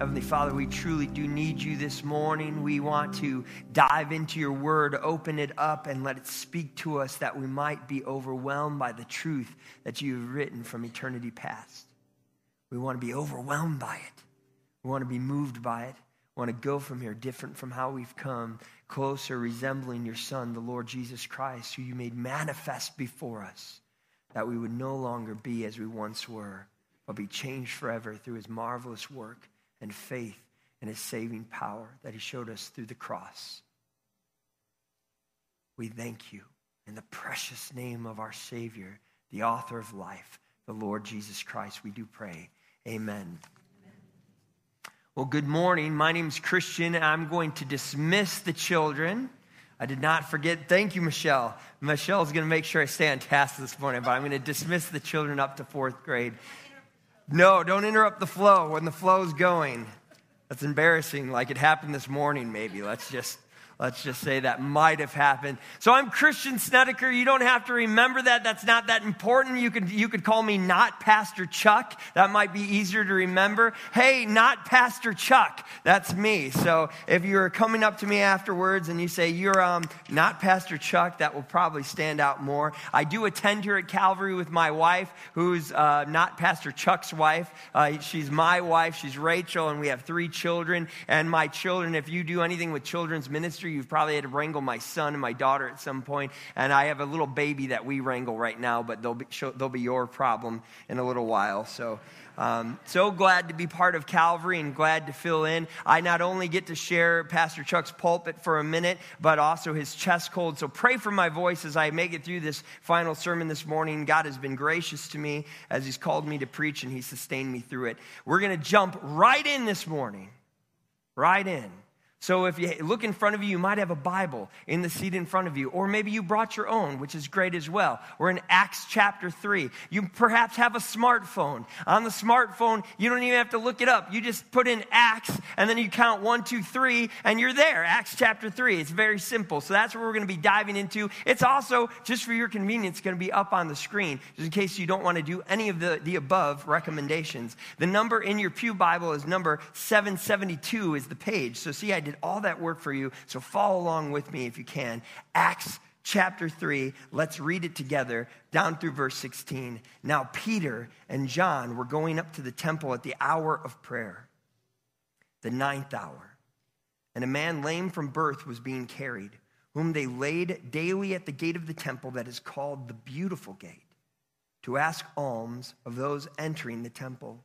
Heavenly Father, we truly do need you this morning. We want to dive into your word, open it up, and let it speak to us that we might be overwhelmed by the truth that you have written from eternity past. We want to be overwhelmed by it. We want to be moved by it. We want to go from here different from how we've come, closer resembling your Son, the Lord Jesus Christ, who you made manifest before us, that we would no longer be as we once were, but be changed forever through his marvelous work and faith in his saving power that he showed us through the cross. We thank you in the precious name of our Savior, the author of life, the Lord Jesus Christ. We do pray. Amen. Well, good morning. My name is Christian. I'm going to dismiss the children. I did not forget. Thank you, Michelle. Michelle's going to make sure I stay on task this morning, but I'm going to dismiss the children up to fourth grade. No, don't interrupt the flow when the flow's going. That's embarrassing, like it happened this morning, maybe. Let's just Let's just say that might have happened. So I'm Christian Snedeker. You don't have to remember that. That's not that important. You could, you could call me not Pastor Chuck. That might be easier to remember. Hey, not Pastor Chuck. That's me. So if you're coming up to me afterwards and you say, you're um, not Pastor Chuck, that will probably stand out more. I do attend here at Calvary with my wife, who's uh, not Pastor Chuck's wife. Uh, she's my wife. She's Rachel, and we have three children. And my children, if you do anything with children's ministry, You've probably had to wrangle my son and my daughter at some point, and I have a little baby that we wrangle right now, but they'll be, they'll be your problem in a little while. So, um, so glad to be part of Calvary and glad to fill in. I not only get to share Pastor Chuck's pulpit for a minute, but also his chest cold. So pray for my voice as I make it through this final sermon this morning. God has been gracious to me as he's called me to preach and he sustained me through it. We're going to jump right in this morning. Right in. So if you look in front of you, you might have a Bible in the seat in front of you, or maybe you brought your own, which is great as well. We're in Acts chapter 3. You perhaps have a smartphone. On the smartphone, you don't even have to look it up. You just put in Acts, and then you count one, two, three, and you're there. Acts chapter 3. It's very simple. So that's what we're going to be diving into. It's also, just for your convenience, going to be up on the screen, just in case you don't want to do any of the, the above recommendations. The number in your Pew Bible is number 772 is the page. So see, I did did all that work for you. So follow along with me if you can. Acts chapter 3, let's read it together down through verse 16. Now, Peter and John were going up to the temple at the hour of prayer, the ninth hour. And a man lame from birth was being carried, whom they laid daily at the gate of the temple that is called the Beautiful Gate, to ask alms of those entering the temple.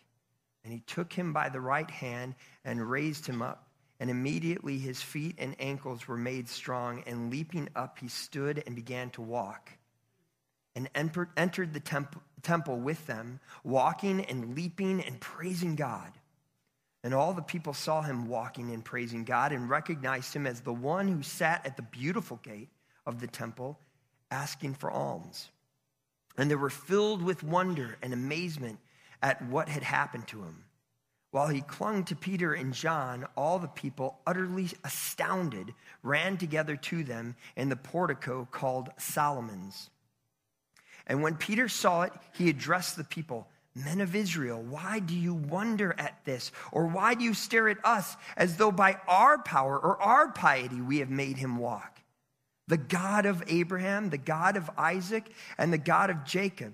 And he took him by the right hand and raised him up. And immediately his feet and ankles were made strong, and leaping up, he stood and began to walk. And entered the temple, with them, walking and leaping and praising God. And all the people saw him walking and praising God and recognized him as the one who sat at the beautiful gate of the temple asking for alms. And they were filled with wonder and amazement at what had happened to him. While he clung to Peter and John, all the people, utterly astounded, ran together to them in the portico called Solomon's. And when Peter saw it, he addressed the people Men of Israel, why do you wonder at this? Or why do you stare at us as though by our power or our piety we have made him walk? The God of Abraham, the God of Isaac, and the God of Jacob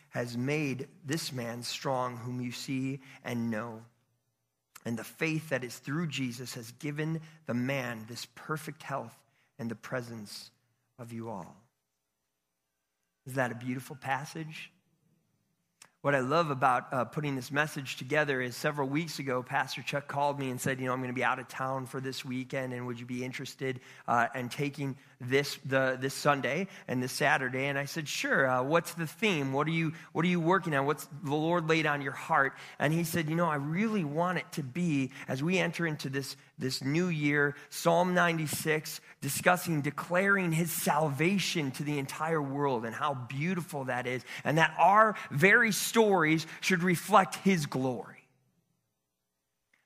has made this man strong, whom you see and know. And the faith that is through Jesus has given the man this perfect health and the presence of you all. Is that a beautiful passage? What I love about uh, putting this message together is several weeks ago, Pastor Chuck called me and said, You know, I'm going to be out of town for this weekend, and would you be interested uh, in taking this, the, this Sunday and this Saturday? And I said, Sure. Uh, what's the theme? What are, you, what are you working on? What's the Lord laid on your heart? And he said, You know, I really want it to be, as we enter into this, this new year, Psalm 96, discussing declaring his salvation to the entire world and how beautiful that is, and that our very stories should reflect his glory.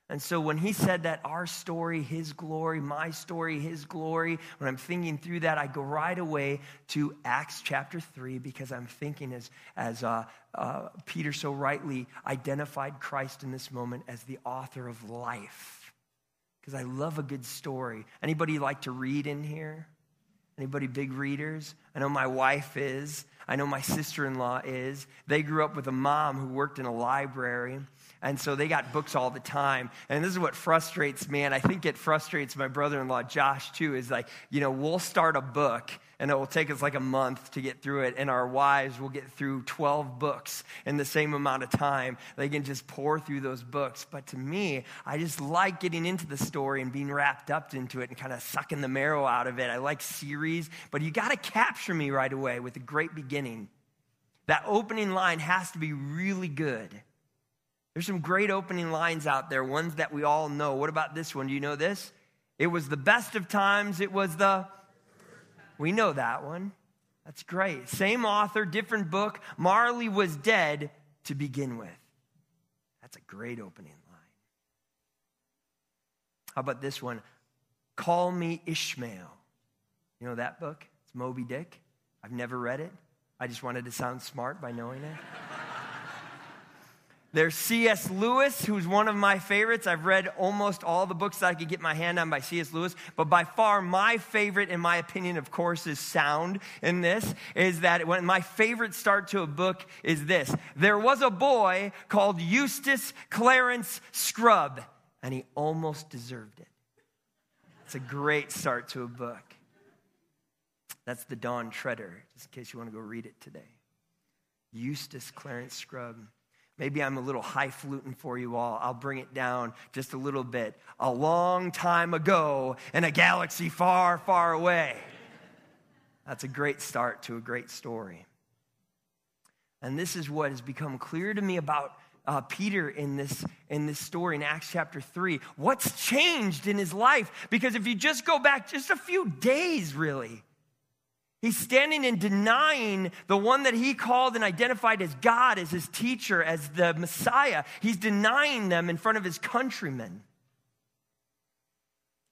And so when he said that our story, his glory, my story, his glory, when I'm thinking through that, I go right away to Acts chapter 3 because I'm thinking as, as uh, uh, Peter so rightly identified Christ in this moment as the author of life. Because I love a good story. Anybody like to read in here? Anybody big readers? I know my wife is. I know my sister in law is. They grew up with a mom who worked in a library. And so they got books all the time. And this is what frustrates me. And I think it frustrates my brother in law, Josh, too, is like, you know, we'll start a book and it will take us like a month to get through it. And our wives will get through 12 books in the same amount of time. They can just pour through those books. But to me, I just like getting into the story and being wrapped up into it and kind of sucking the marrow out of it. I like series, but you got to capture me right away with a great beginning. That opening line has to be really good. There's some great opening lines out there, ones that we all know. What about this one? Do you know this? It was the best of times, it was the. We know that one. That's great. Same author, different book. Marley was dead to begin with. That's a great opening line. How about this one? Call Me Ishmael. You know that book? It's Moby Dick. I've never read it. I just wanted to sound smart by knowing it. There's C.S. Lewis, who's one of my favorites. I've read almost all the books that I could get my hand on by C.S. Lewis, but by far my favorite, in my opinion, of course, is sound in this, is that when my favorite start to a book is this. There was a boy called Eustace Clarence Scrubb, and he almost deserved it. It's a great start to a book. That's the Dawn Treader, just in case you want to go read it today. Eustace Clarence Scrubb. Maybe I'm a little highfalutin for you all. I'll bring it down just a little bit. A long time ago in a galaxy far, far away. That's a great start to a great story. And this is what has become clear to me about uh, Peter in this, in this story in Acts chapter 3. What's changed in his life? Because if you just go back just a few days, really, He's standing and denying the one that he called and identified as God, as his teacher, as the Messiah. He's denying them in front of his countrymen.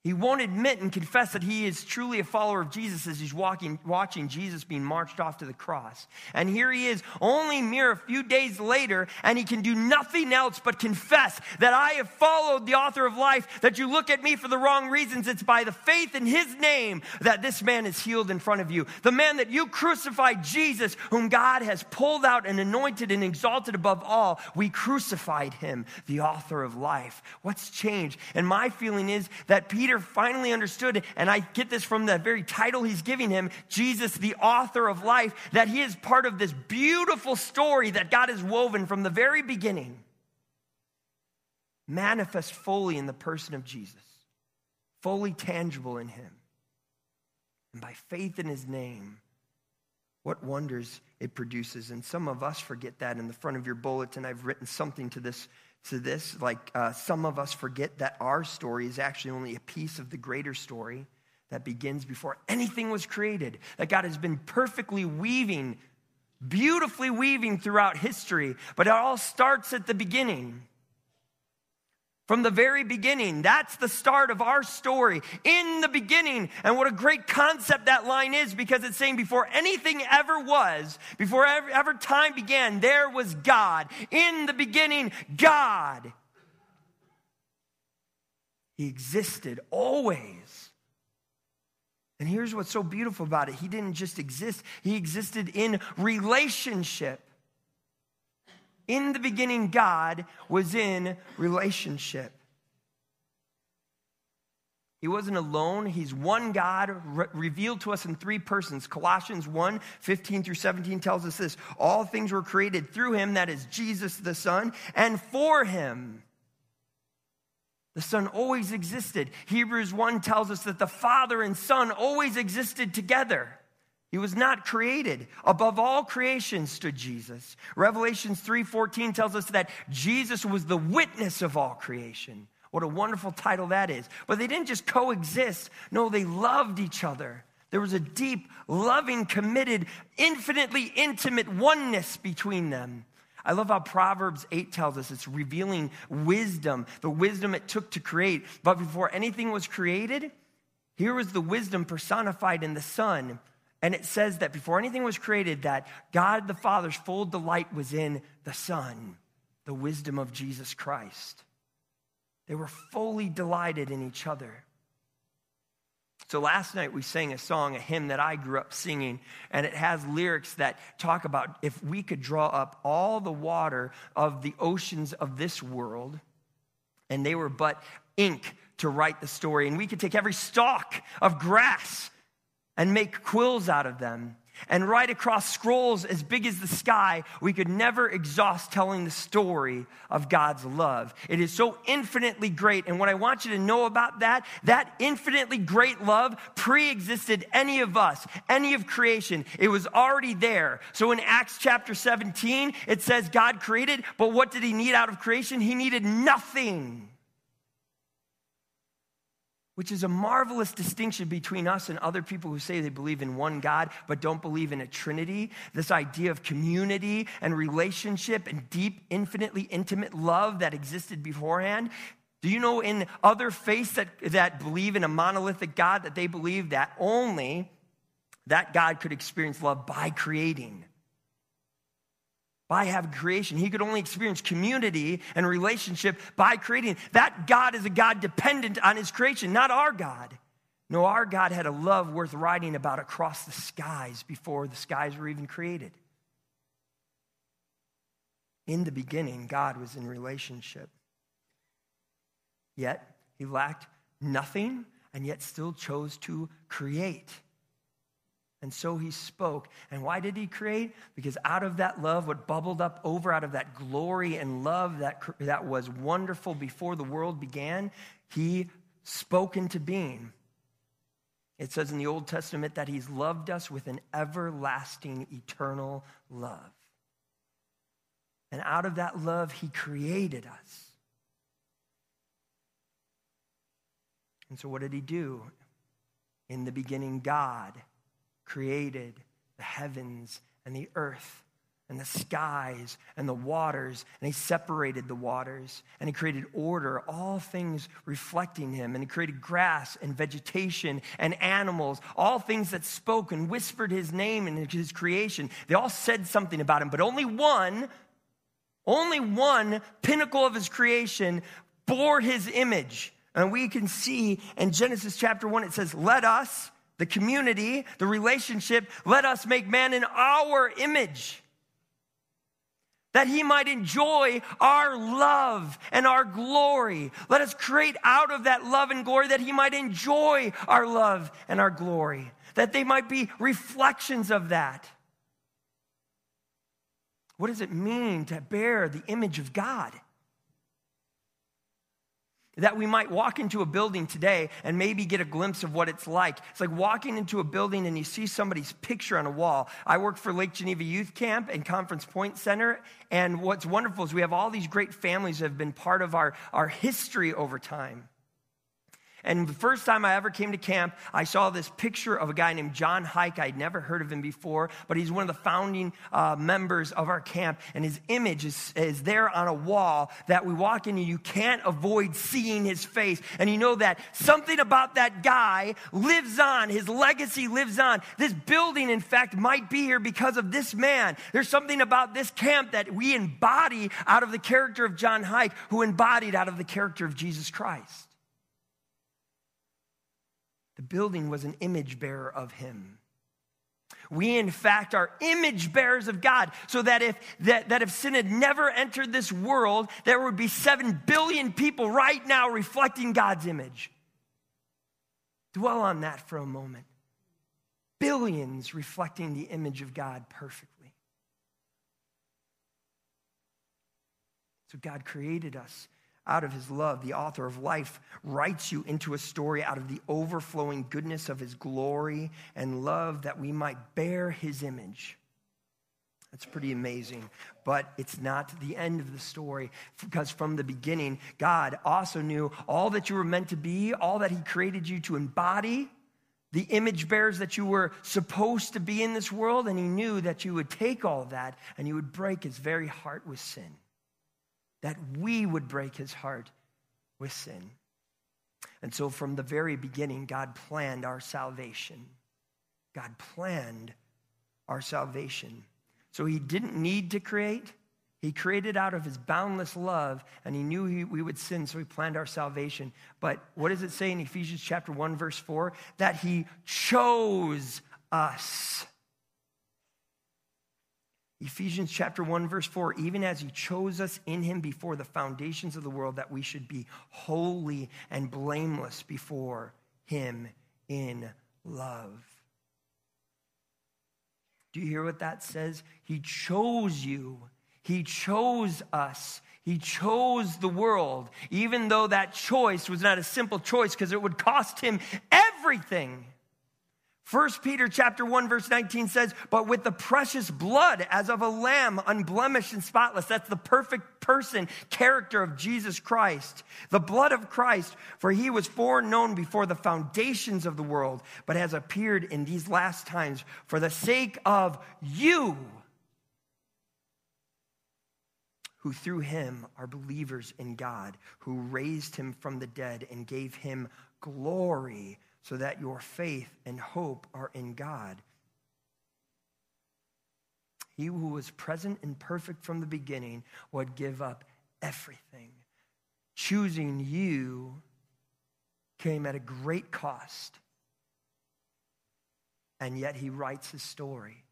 He won't admit and confess that he is truly a follower of Jesus as he's walking, watching Jesus being marched off to the cross. And here he is, only mere a few days later, and he can do nothing else but confess that I have followed the author of life, that you look at me for the wrong reasons. It's by the faith in his name that this man is healed in front of you. The man that you crucified, Jesus, whom God has pulled out and anointed and exalted above all, we crucified him, the author of life. What's changed? And my feeling is that Peter Peter finally understood, and I get this from the very title he's giving him Jesus, the author of life, that he is part of this beautiful story that God has woven from the very beginning, manifest fully in the person of Jesus, fully tangible in him. And by faith in his name, what wonders it produces. And some of us forget that in the front of your bulletin. I've written something to this to this. Like uh, some of us forget that our story is actually only a piece of the greater story that begins before anything was created, that God has been perfectly weaving, beautifully weaving throughout history, but it all starts at the beginning. From the very beginning, that's the start of our story. In the beginning. And what a great concept that line is because it's saying before anything ever was, before ever, ever time began, there was God. In the beginning, God. He existed always. And here's what's so beautiful about it He didn't just exist, He existed in relationship. In the beginning, God was in relationship. He wasn't alone. He's one God re- revealed to us in three persons. Colossians 1 15 through 17 tells us this All things were created through him, that is Jesus the Son, and for him. The Son always existed. Hebrews 1 tells us that the Father and Son always existed together. He was not created. Above all creation stood Jesus. Revelations 3:14 tells us that Jesus was the witness of all creation. What a wonderful title that is. But they didn't just coexist. No, they loved each other. There was a deep, loving, committed, infinitely intimate oneness between them. I love how Proverbs 8 tells us it's revealing wisdom, the wisdom it took to create. But before anything was created, here was the wisdom personified in the Son. And it says that before anything was created, that God the Father's full delight was in the Son, the wisdom of Jesus Christ. They were fully delighted in each other. So last night we sang a song, a hymn that I grew up singing, and it has lyrics that talk about if we could draw up all the water of the oceans of this world, and they were but ink to write the story, and we could take every stalk of grass and make quills out of them and write across scrolls as big as the sky, we could never exhaust telling the story of God's love. It is so infinitely great. And what I want you to know about that, that infinitely great love pre existed any of us, any of creation. It was already there. So in Acts chapter 17, it says God created, but what did he need out of creation? He needed nothing which is a marvelous distinction between us and other people who say they believe in one God but don't believe in a Trinity. This idea of community and relationship and deep, infinitely intimate love that existed beforehand. Do you know in other faiths that, that believe in a monolithic God that they believe that only that God could experience love by creating? By having creation. He could only experience community and relationship by creating. That God is a God dependent on his creation, not our God. No, our God had a love worth writing about across the skies before the skies were even created. In the beginning, God was in relationship. Yet, he lacked nothing and yet still chose to create. And so he spoke. And why did he create? Because out of that love, what bubbled up over out of that glory and love that, that was wonderful before the world began, he spoke into being. It says in the Old Testament that he's loved us with an everlasting, eternal love. And out of that love, he created us. And so, what did he do? In the beginning, God created the heavens and the earth and the skies and the waters, and he separated the waters, and he created order, all things reflecting him, and he created grass and vegetation and animals, all things that spoke and whispered his name and his creation. They all said something about him, but only one, only one pinnacle of his creation bore his image. And we can see in Genesis chapter 1, it says, Let us the community, the relationship, let us make man in our image. That he might enjoy our love and our glory. Let us create out of that love and glory that he might enjoy our love and our glory. That they might be reflections of that. What does it mean to bear the image of God? That we might walk into a building today and maybe get a glimpse of what it's like. It's like walking into a building and you see somebody's picture on a wall. I work for Lake Geneva Youth Camp and Conference Point Center, and what's wonderful is we have all these great families that have been part of our, our history over time. And the first time I ever came to camp, I saw this picture of a guy named John Hike. I'd never heard of him before, but he's one of the founding uh, members of our camp. And his image is, is there on a wall that we walk in and you can't avoid seeing his face. And you know that something about that guy lives on. His legacy lives on. This building, in fact, might be here because of this man. There's something about this camp that we embody out of the character of John Hike, who embodied out of the character of Jesus Christ. The building was an image bearer of him. We, in fact, are image bearers of God, so that if, that, that if sin had never entered this world, there would be seven billion people right now reflecting God's image. Dwell on that for a moment. Billions reflecting the image of God perfectly. So God created us out of his love. The author of life writes you into a story out of the overflowing goodness of his glory and love that we might bear his image. That's pretty amazing. But it's not the end of the story because from the beginning, God also knew all that you were meant to be, all that He created you to embody, the image bearers that you were supposed to be in this world. And He knew that you would take all that and you would break His very heart with sin that we would break his heart with sin. And so, from the very beginning, God planned our salvation. God planned our salvation. So, he didn't need to create. He created out of his boundless love, and he knew he, we would sin, so he planned our salvation. But what does it say in Ephesians chapter 1, verse 4? That he chose us Ephesians chapter 1 verse 4 even as he chose us in him before the foundations of the world that we should be holy and blameless before him in love. Do you hear what that says? He chose you. He chose us. He chose the world, even though that choice was not a simple choice because it would cost him everything. 1 Peter chapter 1 verse 19 says, "But with the precious blood as of a lamb unblemished and spotless." That's the perfect person, character of Jesus Christ. The blood of Christ, for he was foreknown before the foundations of the world, but has appeared in these last times for the sake of you who through him are believers in God, who raised him from the dead and gave him glory so that your faith and hope are in God. He who was present and perfect from the beginning would give up everything. Choosing you came at a great cost. And yet he writes his story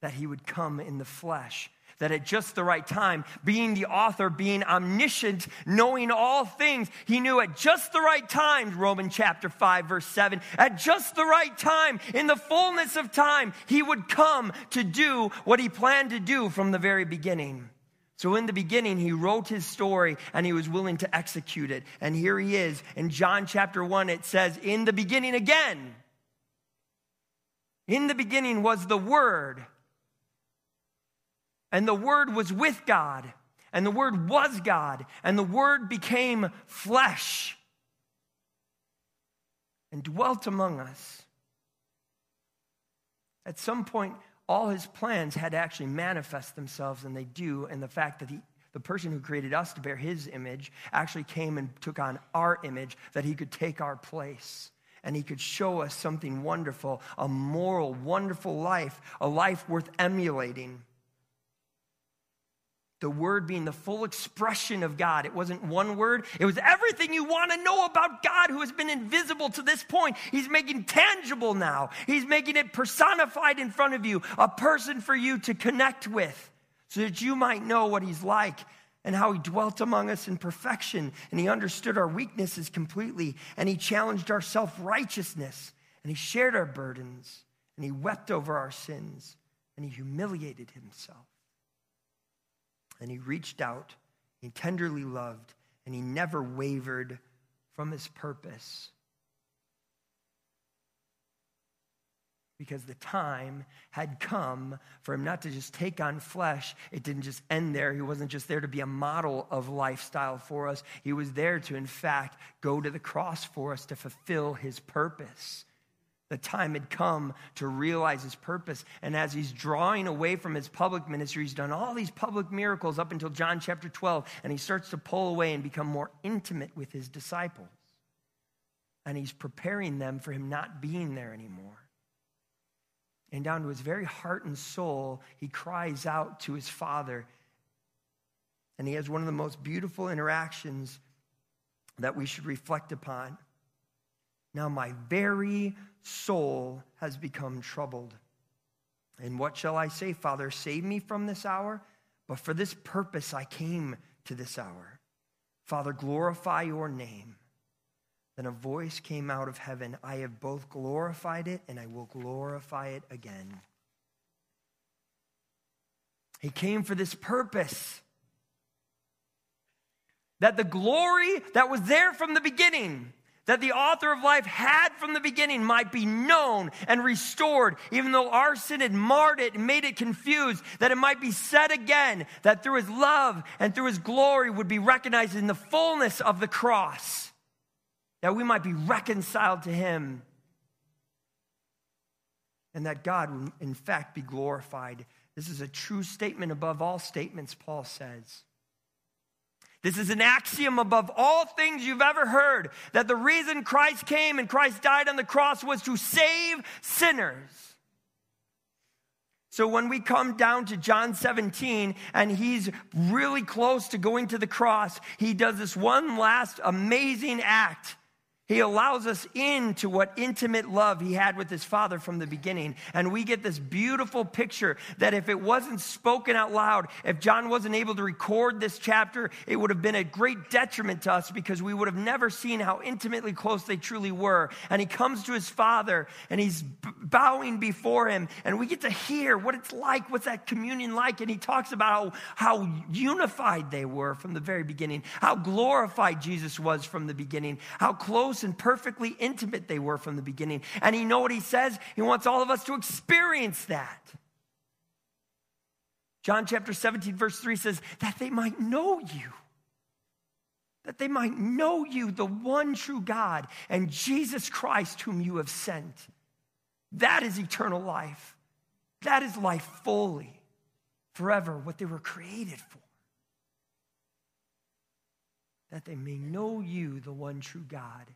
that he would come in the flesh that at just the right time, being the author, being omniscient, knowing all things, he knew at just the right time, Romans chapter 5, verse 7, at just the right time, in the fullness of time, he would come to do what he planned to do from the very beginning. So, in the beginning, he wrote his story and he was willing to execute it. And here he is. In John chapter 1, it says, In the beginning again. In the beginning was the Word and the Word was with God, and the Word was God, and the Word became flesh and dwelt among us. At some point, all his plans had to actually manifest themselves, and they do. And the fact that he, the person who created us to bear his image actually came and took on our image, that he could take our place and he could show us something wonderful, a moral, wonderful life, a life worth emulating the word being the full expression of God. It wasn't one word, it was everything you want to know about God who has been invisible to this point. He's making tangible now, He's making it personified in front of you, a person for you to connect with so that you might know what He's like. And how he dwelt among us in perfection, and he understood our weaknesses completely, and he challenged our self righteousness, and he shared our burdens, and he wept over our sins, and he humiliated himself. And he reached out, he tenderly loved, and he never wavered from his purpose. Because the time had come for him not to just take on flesh. It didn't just end there. He wasn't just there to be a model of lifestyle for us. He was there to, in fact, go to the cross for us to fulfill his purpose. The time had come to realize his purpose. And as he's drawing away from his public ministry, he's done all these public miracles up until John chapter 12, and he starts to pull away and become more intimate with his disciples. And he's preparing them for him not being there anymore. And down to his very heart and soul, he cries out to his father. And he has one of the most beautiful interactions that we should reflect upon. Now, my very soul has become troubled. And what shall I say, Father? Save me from this hour? But for this purpose I came to this hour. Father, glorify your name. Then a voice came out of heaven I have both glorified it and I will glorify it again. He came for this purpose that the glory that was there from the beginning, that the author of life had from the beginning, might be known and restored, even though our sin had marred it and made it confused, that it might be said again, that through his love and through his glory would be recognized in the fullness of the cross that we might be reconciled to him, and that God would, in fact, be glorified. This is a true statement above all statements, Paul says. This is an axiom above all things you've ever heard that the reason Christ came and Christ died on the cross was to save sinners. So when we come down to John 17 and he's really close to going to the cross, he does this one last amazing act he allows us into what intimate love he had with his father from the beginning. And we get this beautiful picture that if it wasn't spoken out loud, if John wasn't able to record this chapter, it would have been a great detriment to us because we would have never seen how intimately close they truly were. And he comes to his father and he's bowing before him. And we get to hear what it's like, what's that communion like. And he talks about how, how unified they were from the very beginning, how glorified Jesus was from the beginning, how close close and perfectly intimate they were from the beginning. And you know what he says? He wants all of us to experience that. John chapter 17, verse 3 says, that they might know you. That they might know you, the one true God, and Jesus Christ, whom you have sent. That is eternal life. That is life fully, forever, what they were created for. That they may know you, the one true God,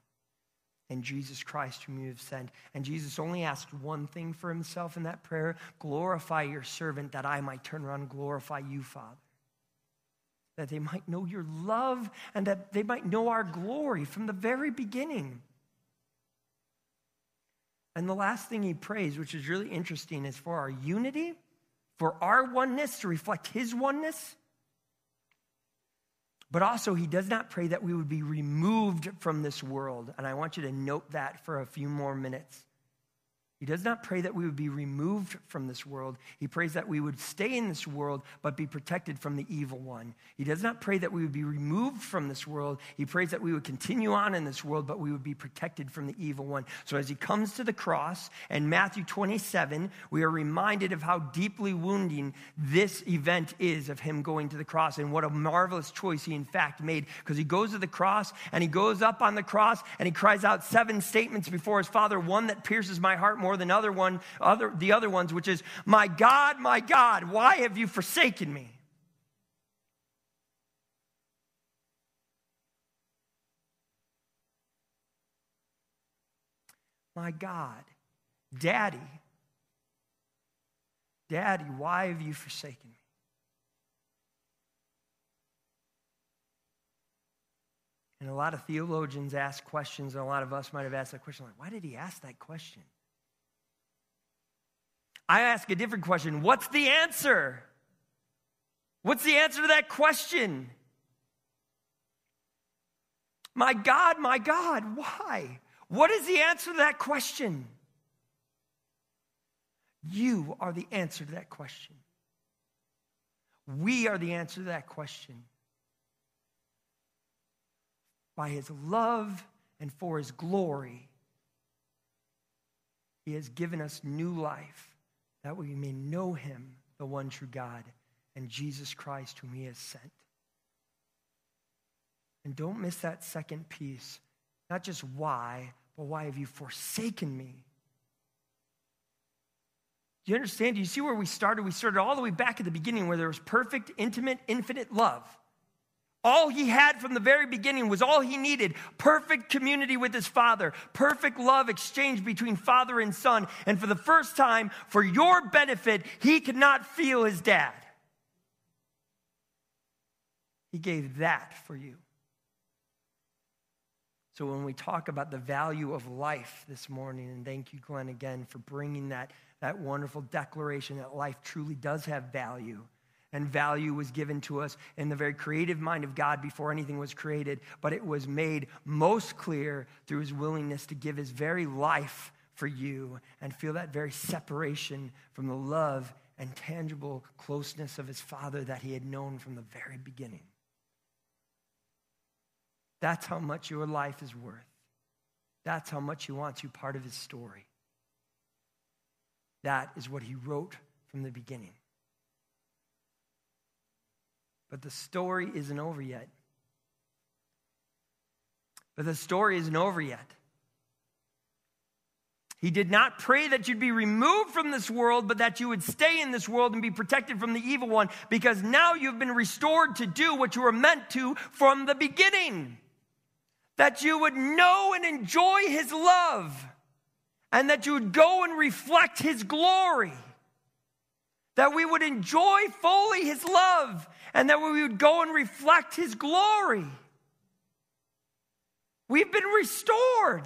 and Jesus Christ, whom you have sent. And Jesus only asked one thing for himself in that prayer glorify your servant, that I might turn around and glorify you, Father. That they might know your love and that they might know our glory from the very beginning. And the last thing he prays, which is really interesting, is for our unity, for our oneness to reflect his oneness but also, he does not pray that we would be removed from this world. And I want you to note that for a few more minutes. He does not pray that we would be removed from this world. He prays that we would stay in this world, but be protected from the evil one. He does not pray that we would be removed from this world. He prays that we would continue on in this world, but we would be protected from the evil one. So as he comes to the cross in Matthew 27, we are reminded of how deeply wounding this event is of him going to the cross and what a marvelous choice he in fact made because he goes to the cross and he goes up on the cross and he cries out seven statements before his father, one that pierces my heart more more than other one, other, the other ones, which is, My God, my God, why have you forsaken me? My God, Daddy, Daddy, why have you forsaken me? And a lot of theologians ask questions, and a lot of us might have asked that question like, why did he ask that question? I ask a different question What's the answer? What's the answer to that question? My God, my God, why? What is the answer to that question? You are the answer to that question. We are the answer to that question. By his love and for his glory, he has given us new life that we may know him, the one true God, and Jesus Christ, whom he has sent. And don't miss that second piece. Not just why, but why have you forsaken me? Do you understand? Do you see where we started? We started all the way back at the beginning where there was perfect, intimate, infinite love. All he had from the very beginning was all he needed perfect community with his father, perfect love exchange between father and son. And for the first time, for your benefit, he could not feel his dad. He gave that for you. So when we talk about the value of life this morning, and thank you, Glenn, again for bringing that, that wonderful declaration that life truly does have value and value was given to us in the very creative mind of God before anything was created, but it was made most clear through his willingness to give his very life for you and feel that very separation from the love and tangible closeness of his Father that he had known from the very beginning. That's how much your life is worth. That's how much he wants you part of his story. That is what he wrote from the beginning. But the story isn't over yet. But the story isn't over yet. He did not pray that you'd be removed from this world, but that you would stay in this world and be protected from the evil one, because now you've been restored to do what you were meant to from the beginning. That you would know and enjoy his love, and that you would go and reflect his glory. That we would enjoy fully his love, and that we would go and reflect his glory. We've been restored.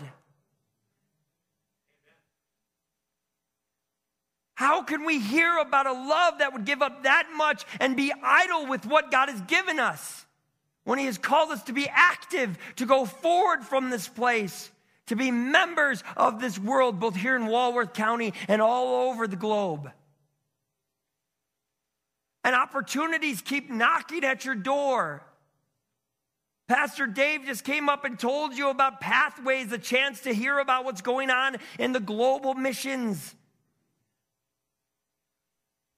How can we hear about a love that would give up that much and be idle with what God has given us? When He has called us to be active, to go forward from this place, to be members of this world, both here in Walworth County and all over the globe. And opportunities keep knocking at your door. Pastor Dave just came up and told you about Pathways, a chance to hear about what's going on in the global missions.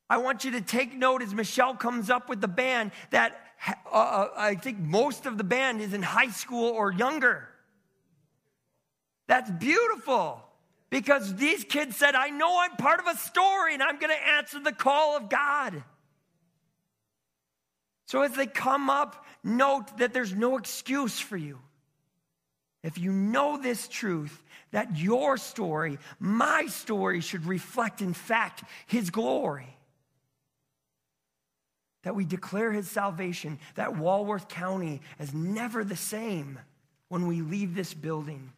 I want you to take note as Michelle comes up with the band that uh, uh, I think most of the band is in high school or younger. That's beautiful because these kids said, I know I'm part of a story and I'm going to answer the call of God. So as they come up, note that there's no excuse for you. If you know this truth, that your story, my story, should reflect, in fact, His glory that we declare his salvation, that Walworth County is never the same when we leave this building.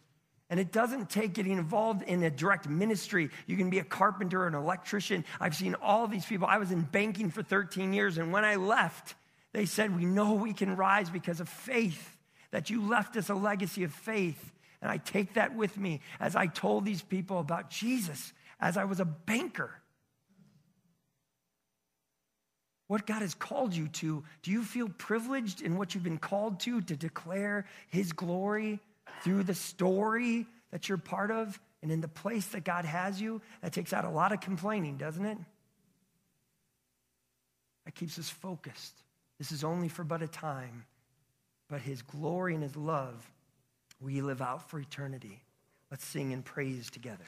And it doesn't take getting involved in a direct ministry. You can be a carpenter, an electrician. I've seen all these people. I was in banking for 13 years, and when I left, they said, We know we can rise because of faith, that you left us a legacy of faith. And I take that with me as I told these people about Jesus as I was a banker what God has called you to, do you feel privileged in what you've been called to to declare His glory through the story that you're part of and in the place that God has you? That takes out a lot of complaining, doesn't it? That keeps us focused. This is only for but a time, but His glory and His love we live out for eternity. Let's sing and praise together.